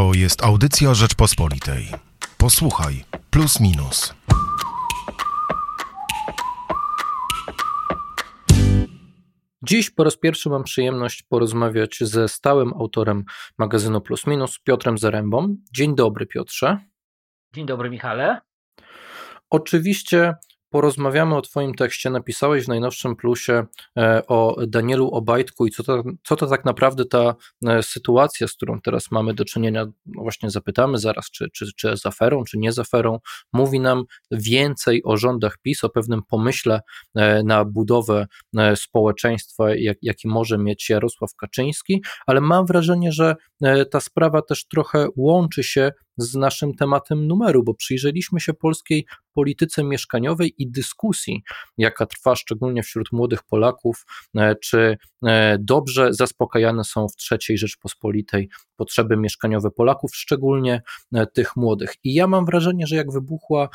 To jest audycja Rzeczpospolitej. Posłuchaj, plus minus. Dziś po raz pierwszy mam przyjemność porozmawiać ze stałym autorem magazynu Plus Minus, Piotrem Zarębą. Dzień dobry, Piotrze. Dzień dobry, Michale. Oczywiście porozmawiamy o Twoim tekście. Napisałeś w najnowszym plusie e, o Danielu Obajtku i co to, co to tak naprawdę ta e, sytuacja, z którą teraz mamy do czynienia, no właśnie zapytamy zaraz, czy, czy, czy aferą, czy nie z aferą, mówi nam więcej o rządach PiS, o pewnym pomyśle e, na budowę społeczeństwa, jak, jaki może mieć Jarosław Kaczyński, ale mam wrażenie, że ta sprawa też trochę łączy się z naszym tematem numeru, bo przyjrzeliśmy się polskiej polityce mieszkaniowej i dyskusji, jaka trwa szczególnie wśród młodych Polaków, e, czy e, dobrze zaspokajane są w trzeciej Rzeczpospolitej potrzeby mieszkaniowe Polaków, szczególnie e, tych młodych. I ja mam wrażenie, że jak wybuchła,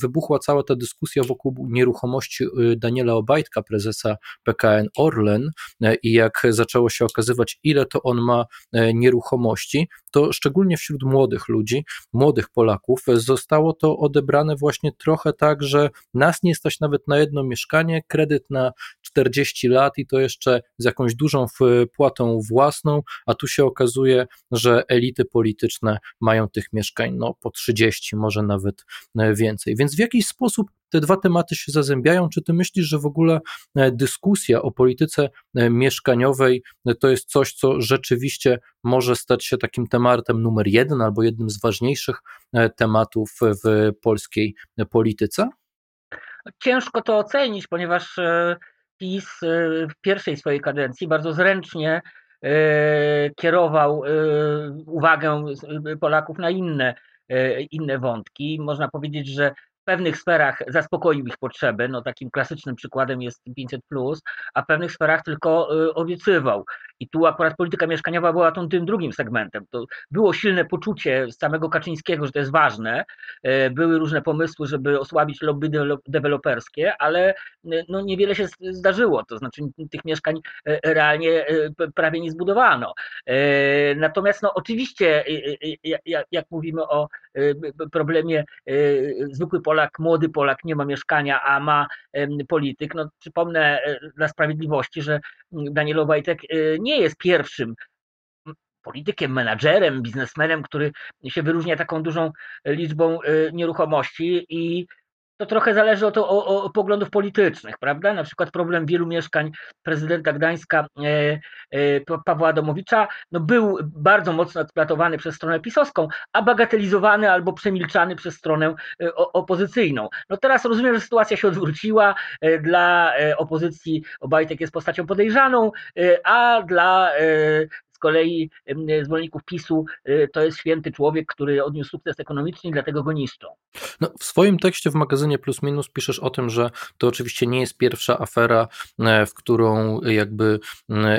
wybuchła cała ta dyskusja wokół nieruchomości Daniela Obajtka, prezesa PKN Orlen, i jak zaczęło się okazywać, ile to on ma nieruchomości, to szczególnie wśród młodych ludzi, młodych Polaków, zostało to odebrane właśnie trochę tak, że nas nie stać nawet na jedno mieszkanie, kredyt na 40 lat i to jeszcze z jakąś dużą wpłatą własną, a tu się okazuje, że elity polityczne mają tych mieszkań no, po 30, może nawet e, więcej. Więc w jakiś sposób te dwa tematy się zazębiają. Czy ty myślisz, że w ogóle e, dyskusja o polityce e, mieszkaniowej to jest coś, co rzeczywiście może stać się takim tematem numer jeden albo jednym z ważniejszych tematów w polskiej polityce? Ciężko to ocenić, ponieważ PiS w pierwszej swojej kadencji bardzo zręcznie kierował uwagę Polaków na inne, inne wątki. Można powiedzieć, że w pewnych sferach zaspokoił ich potrzeby, no takim klasycznym przykładem jest 500, a w pewnych sferach tylko y, obiecywał. I tu akurat polityka mieszkaniowa była tą, tym drugim segmentem. To było silne poczucie samego Kaczyńskiego, że to jest ważne. Y, były różne pomysły, żeby osłabić lobby deweloperskie, ale y, no, niewiele się zdarzyło. To znaczy tych mieszkań realnie prawie nie zbudowano. Natomiast no, oczywiście, jak mówimy o problemie zwykły Polak, młody Polak nie ma mieszkania, a ma polityk. No, przypomnę e, dla sprawiedliwości, że Daniel Obajtek e, nie jest pierwszym politykiem, menadżerem, biznesmenem, który się wyróżnia taką dużą liczbą e, nieruchomości i to trochę zależy od, o, o, poglądów politycznych, prawda? Na przykład problem wielu mieszkań prezydenta Gdańska e, e, Pawła Adamowicza no był bardzo mocno eksploatowany przez stronę pisowską, a bagatelizowany albo przemilczany przez stronę e, opozycyjną. No teraz rozumiem, że sytuacja się odwróciła. E, dla e, opozycji Obajtek jest postacią podejrzaną, e, a dla kolei zwolenników PiSu y, to jest święty człowiek, który odniósł sukces ekonomiczny i dlatego go niszczą. No, w swoim tekście w magazynie Plus Minus piszesz o tym, że to oczywiście nie jest pierwsza afera, e, w którą jakby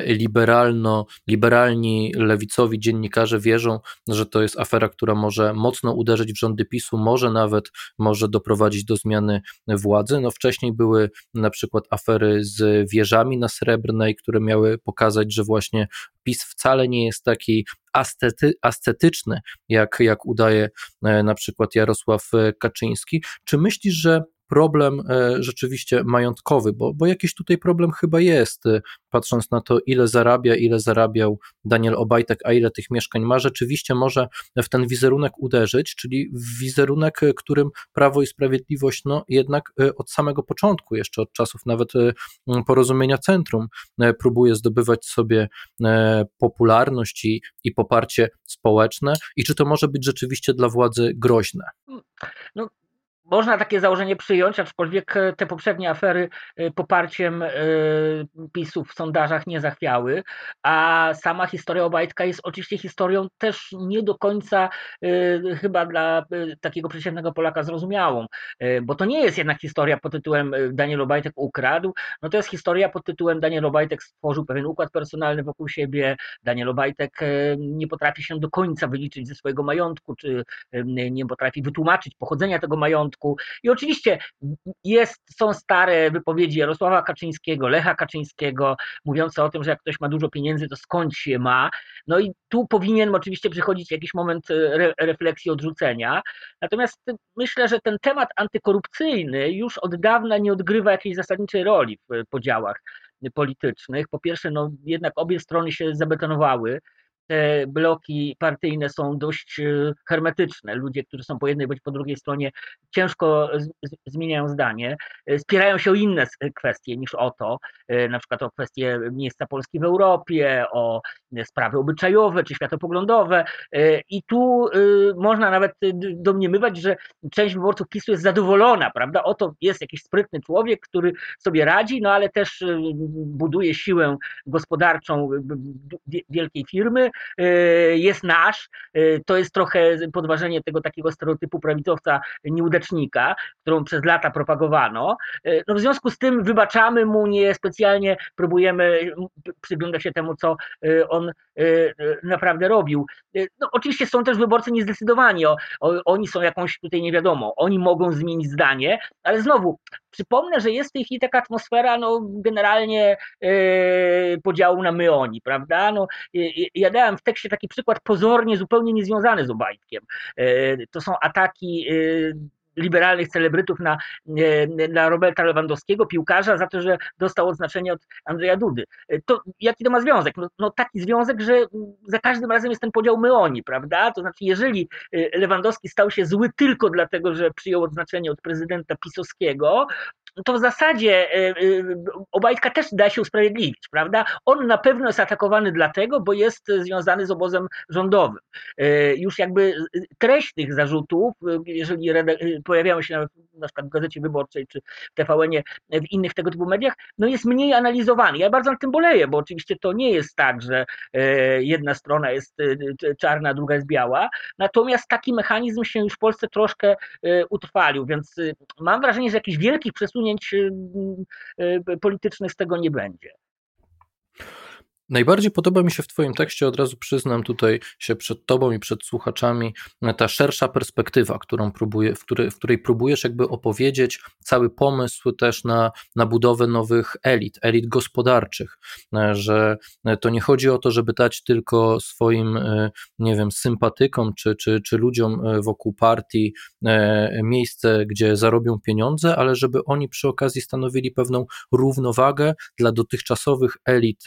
liberalno, liberalni, lewicowi dziennikarze wierzą, że to jest afera, która może mocno uderzyć w rządy PiSu, może nawet może doprowadzić do zmiany władzy. No wcześniej były na przykład afery z wieżami na Srebrnej, które miały pokazać, że właśnie PiS wcale nie jest taki astety, ascetyczny, jak, jak udaje e, na przykład Jarosław e, Kaczyński. Czy myślisz, że problem e, rzeczywiście majątkowy, bo, bo jakiś tutaj problem chyba jest, e, patrząc na to, ile zarabia, ile zarabiał Daniel Obajtek, a ile tych mieszkań ma, rzeczywiście może w ten wizerunek uderzyć, czyli w wizerunek, którym Prawo i Sprawiedliwość, no jednak e, od samego początku, jeszcze od czasów nawet porozumienia centrum, próbuje zdobywać sobie popularność i, i poparcie społeczne i czy to może być rzeczywiście dla władzy groźne? No, można takie założenie przyjąć, aczkolwiek e, te poprzednie afery e, poparciem e, PiSu w sondażach nie zachwiały, a sama historia Obajtka jest oczywiście historią też nie do końca chyba dla takiego przeciętnego Polaka zrozumiałą, bo to nie jest jednak historia pod tytułem Daniel Obajtek ukradł, no to jest historia pod tytułem Daniel Obajtek stworzył pewien układ personalny wokół siebie, Daniel Obajtek nie potrafi się do końca wyliczyć ze swojego majątku, czy nie potrafi wytłumaczyć pochodzenia tego majątku, środku. I oczywiście jest, są stare wypowiedzi Jarosława Kaczyńskiego, Lecha Kaczyńskiego, mówiące o tym, że jak ktoś ma dużo pieniędzy, to skąd się ma. No i tu powinien oczywiście przychodzić jakiś moment re, refleksji, odrzucenia. Natomiast myślę, że ten temat antykorupcyjny już od dawna nie odgrywa jakiejś zasadniczej roli w podziałach politycznych. Po pierwsze, no jednak obie strony się zabetonowały te bloki partyjne są dość e, hermetyczne. Ludzie, którzy są po jednej bądź po drugiej stronie, ciężko zmieniają zdanie. E, spierają się o inne kwestie niż o to, e, na przykład o kwestie miejsca Polski w Europie, o sprawy obyczajowe czy światopoglądowe. I tu można nawet domniemywać, że część wyborców PiSu jest zadowolona, prawda? Oto jest jakiś sprytny człowiek, który sobie radzi, no ale też buduje siłę gospodarczą wielkiej firmy, jest nasz. Y, to jest trochę podważenie tego takiego stereotypu prawicowca nieudacznika, którą przez lata propagowano. Y, no w związku z tym wybaczamy mu, nie specjalnie próbujemy przyglądać się temu, co on naprawdę robił. No, oczywiście są też wyborcy niezdecydowani, o, o, oni są jakąś tutaj nie wiadomo, oni mogą zmienić zdanie, ale znowu przypomnę, że jest w tej chwili taka atmosfera no, generalnie podziału na my oni, prawda? No, ja dałem w tekście taki przykład pozornie zupełnie niezwiązany z Obajtkiem. E, to są ataki e, liberalnych celebrytów na, e, na Roberta Lewandowskiego, piłkarza, za to, że dostał odznaczenie od Andrzeja Dudy. To jaki to ma związek? No, no, taki związek, że za każdym razem jest ten podział my oni, prawda? To znaczy, jeżeli Lewandowski stał się zły tylko dlatego, że przyjął odznaczenie od prezydenta Pisowskiego, to w zasadzie e, e, Obajtka też da się usprawiedliwić, prawda? On na pewno jest atakowany dlatego, bo jest związany z obozem rządowym. E, już jakby treść tych zarzutów, jeżeli pojawiają się na, na przykład w Gazecie Wyborczej czy w TVN-ie, w innych tego typu mediach, no jest mniej analizowany. Ja bardzo na tym boleję, bo oczywiście to nie jest tak, że jedna strona jest czarna, druga jest biała, natomiast taki mechanizm się już w Polsce troszkę utrwalił, więc mam wrażenie, że jakichś wielkich przesunięć posunięć y, y, politycznych z tego nie będzie. Najbardziej podoba mi się w Twoim tekście, od razu przyznam tutaj się przed Tobą i przed słuchaczami, ta szersza perspektywa, którą próbuję, w, której, w której próbujesz jakby opowiedzieć cały pomysł też na, na budowę nowych elit, elit gospodarczych, że to nie chodzi o to, żeby dać tylko swoim, nie wiem, sympatykom czy, czy, czy ludziom wokół partii e, miejsce, gdzie zarobią pieniądze, ale żeby oni przy okazji stanowili pewną równowagę dla dotychczasowych elit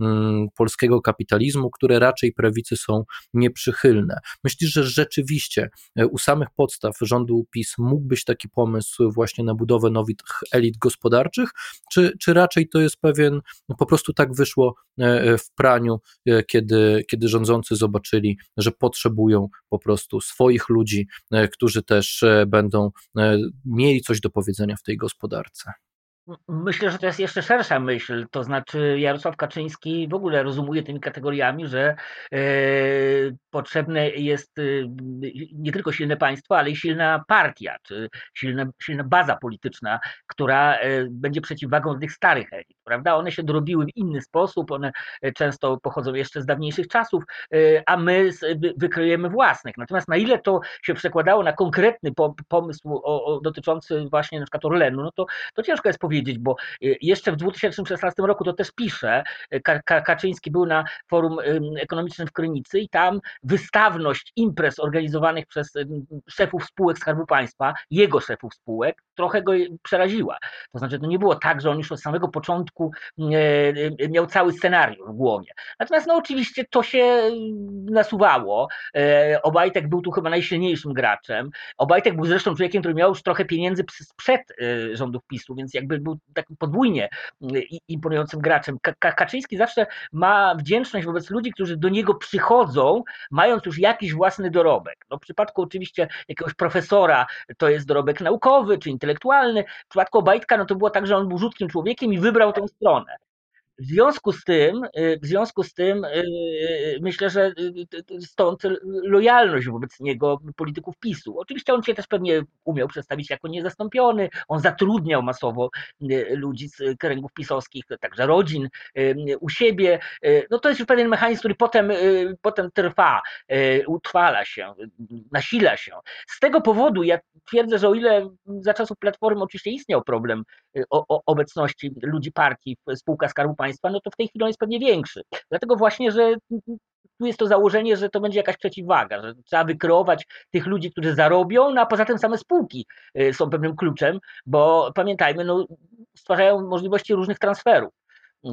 Mm, polskiego kapitalizmu, które raczej prawicy są nieprzychylne. Myślisz, że rzeczywiście e, u samych podstaw rządu PiS mógłbyś taki pomysł właśnie na budowę nowych elit gospodarczych, czy, czy raczej to jest pewien, no po prostu tak wyszło e, e, w praniu, kiedy, kiedy rządzący zobaczyli, że potrzebują po prostu swoich ludzi, którzy też będą mieli coś do powiedzenia w tej gospodarce? Myślę, że to jest jeszcze szersza myśl, to znaczy Jarosław Kaczyński w ogóle rozumuje tymi kategoriami, że e, potrzebne jest e, nie tylko silne państwo, ale i silna partia, czy silna, silna baza polityczna, która e, będzie przeciwwagą tych starych elit, prawda? One się dorobiły w inny sposób, one często pochodzą jeszcze z dawniejszych czasów, a my wykryjemy własnych. Natomiast na ile to się przekładało na konkretny pomysł dotyczący właśnie na przykład Orlenu, no to, to ciężko jest powiedzieć, powiedzieć, bo y, jeszcze w 2016 roku to też pisze, y, Kaczyński był na forum ekonomicznym w Krynicy i tam wystawność imprez organizowanych przez szefów spółek Skarbu Państwa, jego szefów spółek, trochę go przeraziła. To znaczy, to nie było tak, że on już od samego początku miał cały scenariusz w głowie. Natomiast no oczywiście to się nasuwało. E, Obajtek był tu chyba najsilniejszym graczem. Obajtek był zresztą człowiekiem, który miał już trochę pieniędzy sprzed rządów PiSu, więc jakby był podwójnie mm, imponującym graczem. Kaczyński zawsze ma wdzięczność wobec ludzi, którzy do niego przychodzą, mając już jakiś własny dorobek. No, w przypadku oczywiście jakiegoś profesora to jest dorobek naukowy czy intelektualny. W przypadku Obajtka no to było tak, że on był rzutkim człowiekiem i wybrał tę stronę. W związku z tym, w związku z tym myślę, że stąd lojalność wobec niego polityków PiSu. Oczywiście on się też pewnie umiał przedstawić jako niezastąpiony, on zatrudniał masowo ludzi z kręgów pisowskich, także rodzin u siebie. No to jest już pewien mechanizm, który potem, potem trwa, utrwala się, nasila się. Z tego powodu ja twierdzę, że o ile za czasów Platformy oczywiście istniał problem obecności ludzi partii w spółkach Skarbu Państwa, no to w tej chwili on jest pewnie większy. Dlatego właśnie, że tu jest to założenie, że to będzie jakaś przeciwwaga, że trzeba wykreować tych ludzi, którzy zarobią, no a poza tym same spółki y, są pewnym kluczem, bo pamiętajmy, no, stwarzają możliwości różnych transferów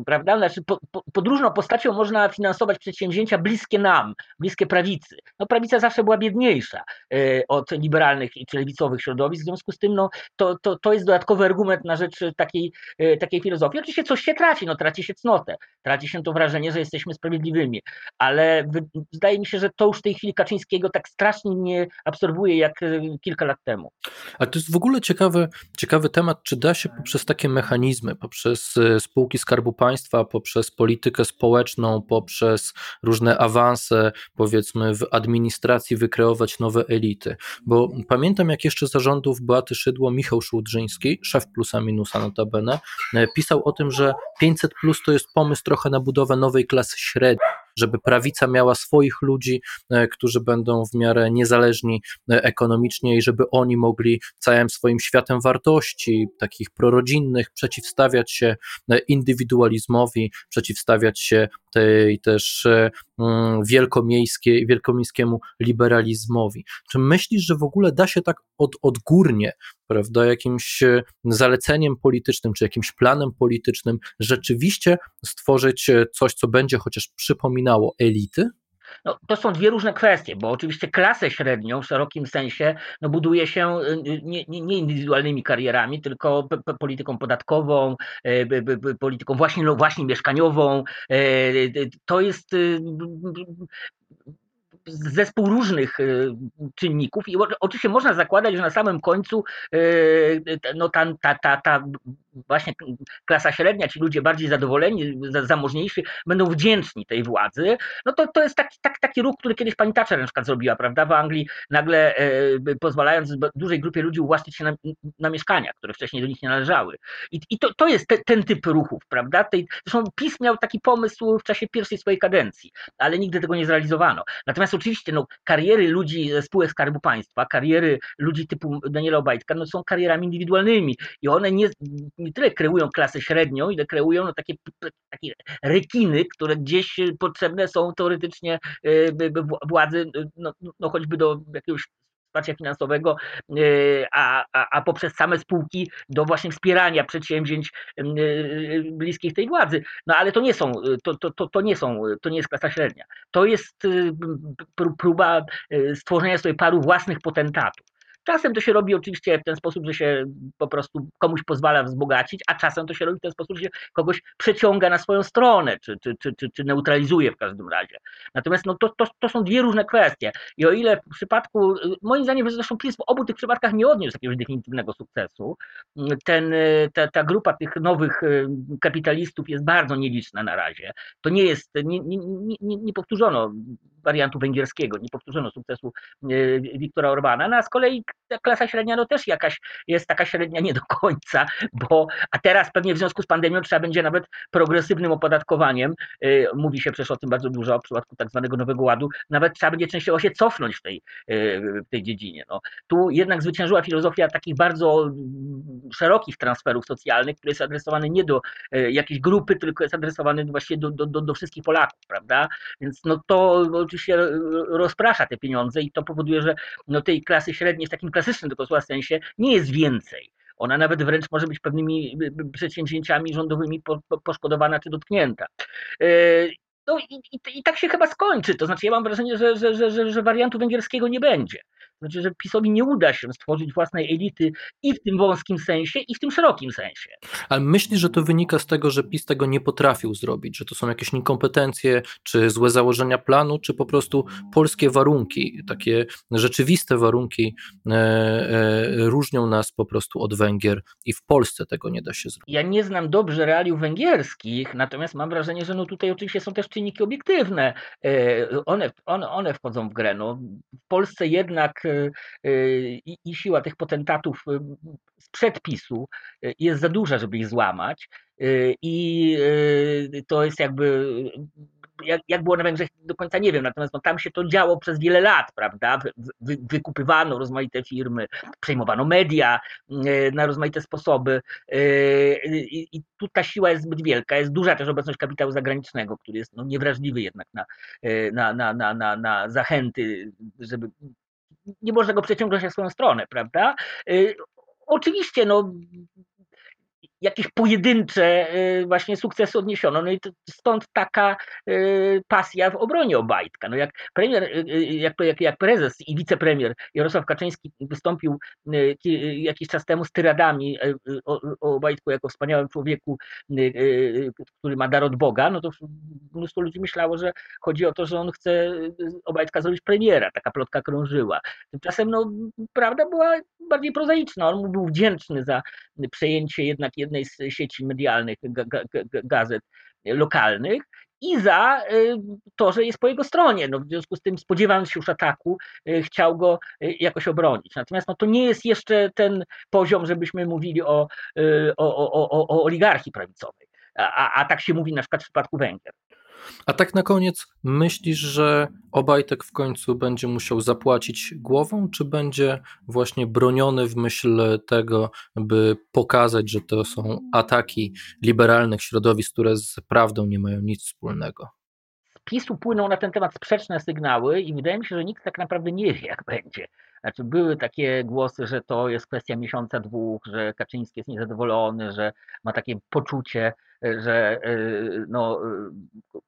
prawda? Znaczy, po, po, podróżną postacią można finansować przedsięwzięcia bliskie nam, bliskie prawicy. No prawica zawsze była biedniejsza y, od liberalnych czy lewicowych środowisk, w związku z tym no, to, to, to jest dodatkowy argument na rzecz takiej, y, takiej filozofii. Oczywiście coś się traci, no traci się cnotę, traci się to wrażenie, że jesteśmy sprawiedliwymi, ale wydaje mi się, że to już w tej chwili Kaczyńskiego tak strasznie nie absorbuje jak y, kilka lat temu. Ale to jest w ogóle ciekawy, ciekawy temat, czy da się poprzez takie mechanizmy, poprzez spółki Skarbu Państwa, poprzez politykę społeczną, poprzez różne awanse, powiedzmy, w administracji wykreować nowe elity. Bo pamiętam, jak jeszcze zarządów Beaty Szydło Michał Szłudrzyński, szef plusa minusa notabene, pisał o tym, że 500 plus to jest pomysł trochę na budowę nowej klasy średniej żeby prawica miała swoich ludzi, e, którzy będą w miarę niezależni e, ekonomicznie i żeby oni mogli całym swoim światem wartości, takich prorodzinnych, przeciwstawiać się e, indywidualizmowi, przeciwstawiać się tej też mm, wielkomiejskiej, wielkomiejskiemu liberalizmowi. Czy myślisz, że w ogóle da się tak od, odgórnie, prawda, jakimś zaleceniem politycznym, czy jakimś planem politycznym rzeczywiście stworzyć coś, co będzie chociaż przypominało elity? No, to są dwie różne kwestie, bo oczywiście klasę średnią w szerokim sensie no, buduje się y, nie, nie, nie indywidualnymi karierami, tylko polityką podatkową, e, polityką właśnie, no, właśnie mieszkaniową. E, to jest zespół różnych czynników i oczywiście można zakładać, że na samym końcu no, ta, ta, ta, ta właśnie klasa średnia, ci ludzie bardziej zadowoleni, zamożniejsi, będą wdzięczni tej władzy, no to, to jest taki, tak, taki ruch, który kiedyś pani Thatcher na przykład zrobiła, prawda, w Anglii, nagle e, pozwalając dużej grupie ludzi ułaszczyć się na, na mieszkania, które wcześniej do nich nie należały. I, i to, to jest te, ten typ ruchów, prawda, tej, zresztą PiS miał taki pomysł w czasie pierwszej swojej kadencji, ale nigdy tego nie zrealizowano. Natomiast oczywiście no, kariery ludzi ze spółek Skarbu Państwa, kariery ludzi typu Daniela Obajtka, no, są karierami indywidualnymi i one nie, nie tyle kreują klasę średnią, ile kreują no, takie, takie rekiny, które gdzieś potrzebne są teoretycznie e, władzy, no, no choćby do jakiegoś wsparcia finansowego, e, a, a, a, poprzez same spółki do właśnie wspierania przedsięwzięć e, bliskich tej władzy. No ale to nie są, to, to, to, to nie są, to nie jest klasa średnia. To jest próba stworzenia sobie paru własnych potentatów. Czasem to się robi oczywiście w ten sposób, że się po prostu komuś pozwala wzbogacić, a czasem to się robi w ten sposób, że się kogoś przeciąga na swoją stronę, czy, czy, czy, czy, czy neutralizuje w każdym razie. Natomiast no, to, to, to są dwie różne kwestie. I o ile w przypadku, moim zdaniem zresztą PiS w obu tych przypadkach nie odniósł jakiegoś definitywnego sukcesu, ten, ta, ta grupa tych nowych y, kapitalistów jest bardzo nieliczna na razie. To nie jest, nie, nie, nie, nie powtórzono wariantu węgierskiego, nie powtórzono sukcesu y, Wiktora Orbana, no a z kolei klasa średnia no też jakaś jest taka średnia nie do końca, bo a teraz pewnie w związku z pandemią trzeba będzie nawet progresywnym opodatkowaniem, yy, mówi się przecież o tym bardzo dużo w przypadku tak zwanego Nowego Ładu, nawet trzeba będzie częściowo się cofnąć w tej, yy, w tej dziedzinie. No. Tu jednak zwyciężyła filozofia takich bardzo mm, szerokich transferów socjalnych, który jest adresowany nie do jakiejś grupy, tylko jest adresowany właściwie do, do, do, do wszystkich Polaków, prawda? Więc no to oczywiście rozprasza te pieniądze i to powoduje, że no tej klasy średniej w takim klasycznym tego słowa sensie nie jest więcej. Ona nawet wręcz może być pewnymi przedsięwzięciami rządowymi poszkodowana czy dotknięta. E, no i, i, i, tak się chyba skończy. To znaczy, ja mam wrażenie, że, że, że, że wariantu węgierskiego nie będzie. Znaczy, że PiSowi nie uda się stworzyć własnej elity i w tym wąskim sensie, i w tym szerokim sensie. Ale myślisz, że to wynika z tego, że PiS tego nie potrafił zrobić, że to są jakieś niekompetencje, czy złe założenia planu, czy po prostu polskie warunki, takie rzeczywiste warunki e, e, różnią nas po prostu od Węgier i w Polsce tego nie da się zrobić. Ja nie znam dobrze realiów węgierskich, natomiast mam wrażenie, że no tutaj oczywiście są też czynniki obiektywne. E, one, one, one wchodzą w grę. No, w Polsce jednak i, i siła tych potentatów z przedpisu jest za duża, żeby ich złamać. I to jest jakby jak, jak było na Węgrzech, do końca nie wiem, natomiast no, tam się to działo przez wiele lat, prawda? Wy, wykupywano rozmaite firmy, przejmowano media na rozmaite sposoby i, i tu ta siła jest zbyt wielka, jest duża też obecność kapitału zagranicznego, który jest no, niewrażliwy jednak na, na, na, na, na, na zachęty, żeby nie można go przeciągnąć na swoją stronę, prawda? Oczywiście, no, jakieś pojedyncze y, właśnie sukcesy odniesiono. No i stąd taka y, pasja w obronie Obajtka. No jak premier, y, jak, jak, jak prezes i wicepremier Jarosław Kaczyński wystąpił jakiś czas temu z tyradami o, o Obajtku jako wspaniałym człowieku, który ma dar od Boga, no to mnóstwo ludzi myślało, że chodzi o to, że on chce Obajtka zrobić premiera. Taka plotka krążyła. Tymczasem no, prawda była bardziej prozaiczna. On mu był wdzięczny za przejęcie jednak jednej z sieci medialnych, gazet lokalnych i za y, to, że jest po jego stronie. No, w związku z tym, spodziewając się już ataku, y, chciał go y, jakoś obronić. Natomiast no, to nie jest jeszcze ten poziom, żebyśmy mówili o, o, o, o, o oligarchii prawicowej. A, a tak się mówi na przykład w przypadku Węgier. A tak na koniec, myślisz, że Obajtek w końcu będzie musiał zapłacić głową, czy będzie właśnie broniony w myśl tego, by pokazać, że to są ataki liberalnych środowisk, które z prawdą nie mają nic wspólnego? PiSu płyną na ten temat sprzeczne sygnały i wydaje mi się, że nikt tak naprawdę nie wie, jak będzie. Znaczy były takie głosy, że to jest kwestia miesiąca, dwóch, że Kaczyński jest niezadowolony, że ma takie poczucie, że y, no,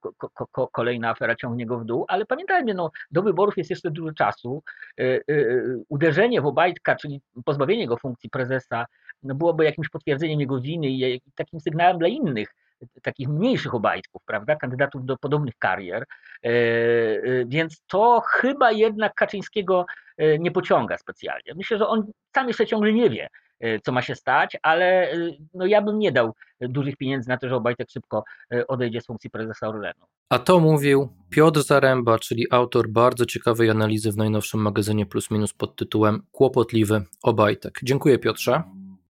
ko, ko, ko, kolejna afera ciągnie go w dół, ale pamiętajmy, no, do wyborów jest jeszcze dużo czasu. Y, y, uderzenie w Obajtka, czyli pozbawienie go funkcji prezesa, no, byłoby jakimś potwierdzeniem jego winy i takim sygnałem dla innych takich mniejszych obajtków, prawda, kandydatów do podobnych karier, więc to chyba jednak Kaczyńskiego nie pociąga specjalnie. Myślę, że on sam jeszcze ciągle nie wie, E, co ma się stać, ale e, no ja bym nie dał dużych pieniędzy na to, że Obajtek szybko e, odejdzie z funkcji prezesa Orlenu. A to mówił Piotr Zaręba, czyli autor bardzo ciekawej analizy w najnowszym magazynie Plus Minus pod tytułem Kłopotliwy Obajtek. Dziękuję Piotrze.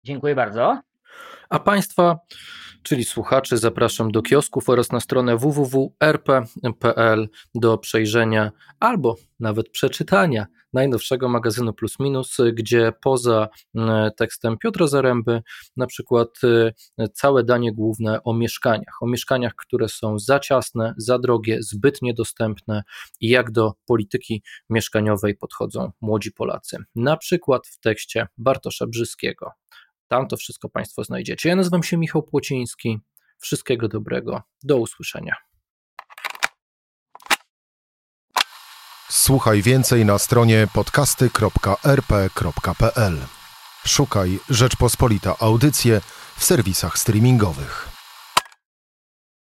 Dziękuję bardzo. A Państwa, czyli słuchaczy, zapraszam do kiosków oraz na stronę www.rp.pl do przejrzenia albo nawet przeczytania najnowszego magazynu Plus Minus, gdzie poza mm, tekstem Piotra Zaręby na przykład y, całe danie główne o mieszkaniach, o mieszkaniach, które są za ciasne, za drogie, zbyt niedostępne i jak do polityki mieszkaniowej podchodzą młodzi Polacy. Na przykład w tekście Bartosza Brzyskiego. Tam to wszystko Państwo znajdziecie. Ja nazywam się Michał Płociński. Wszystkiego dobrego. Do usłyszenia. Słuchaj więcej na stronie podcasty.rp.pl. Szukaj Rzeczpospolita Audycje w serwisach streamingowych.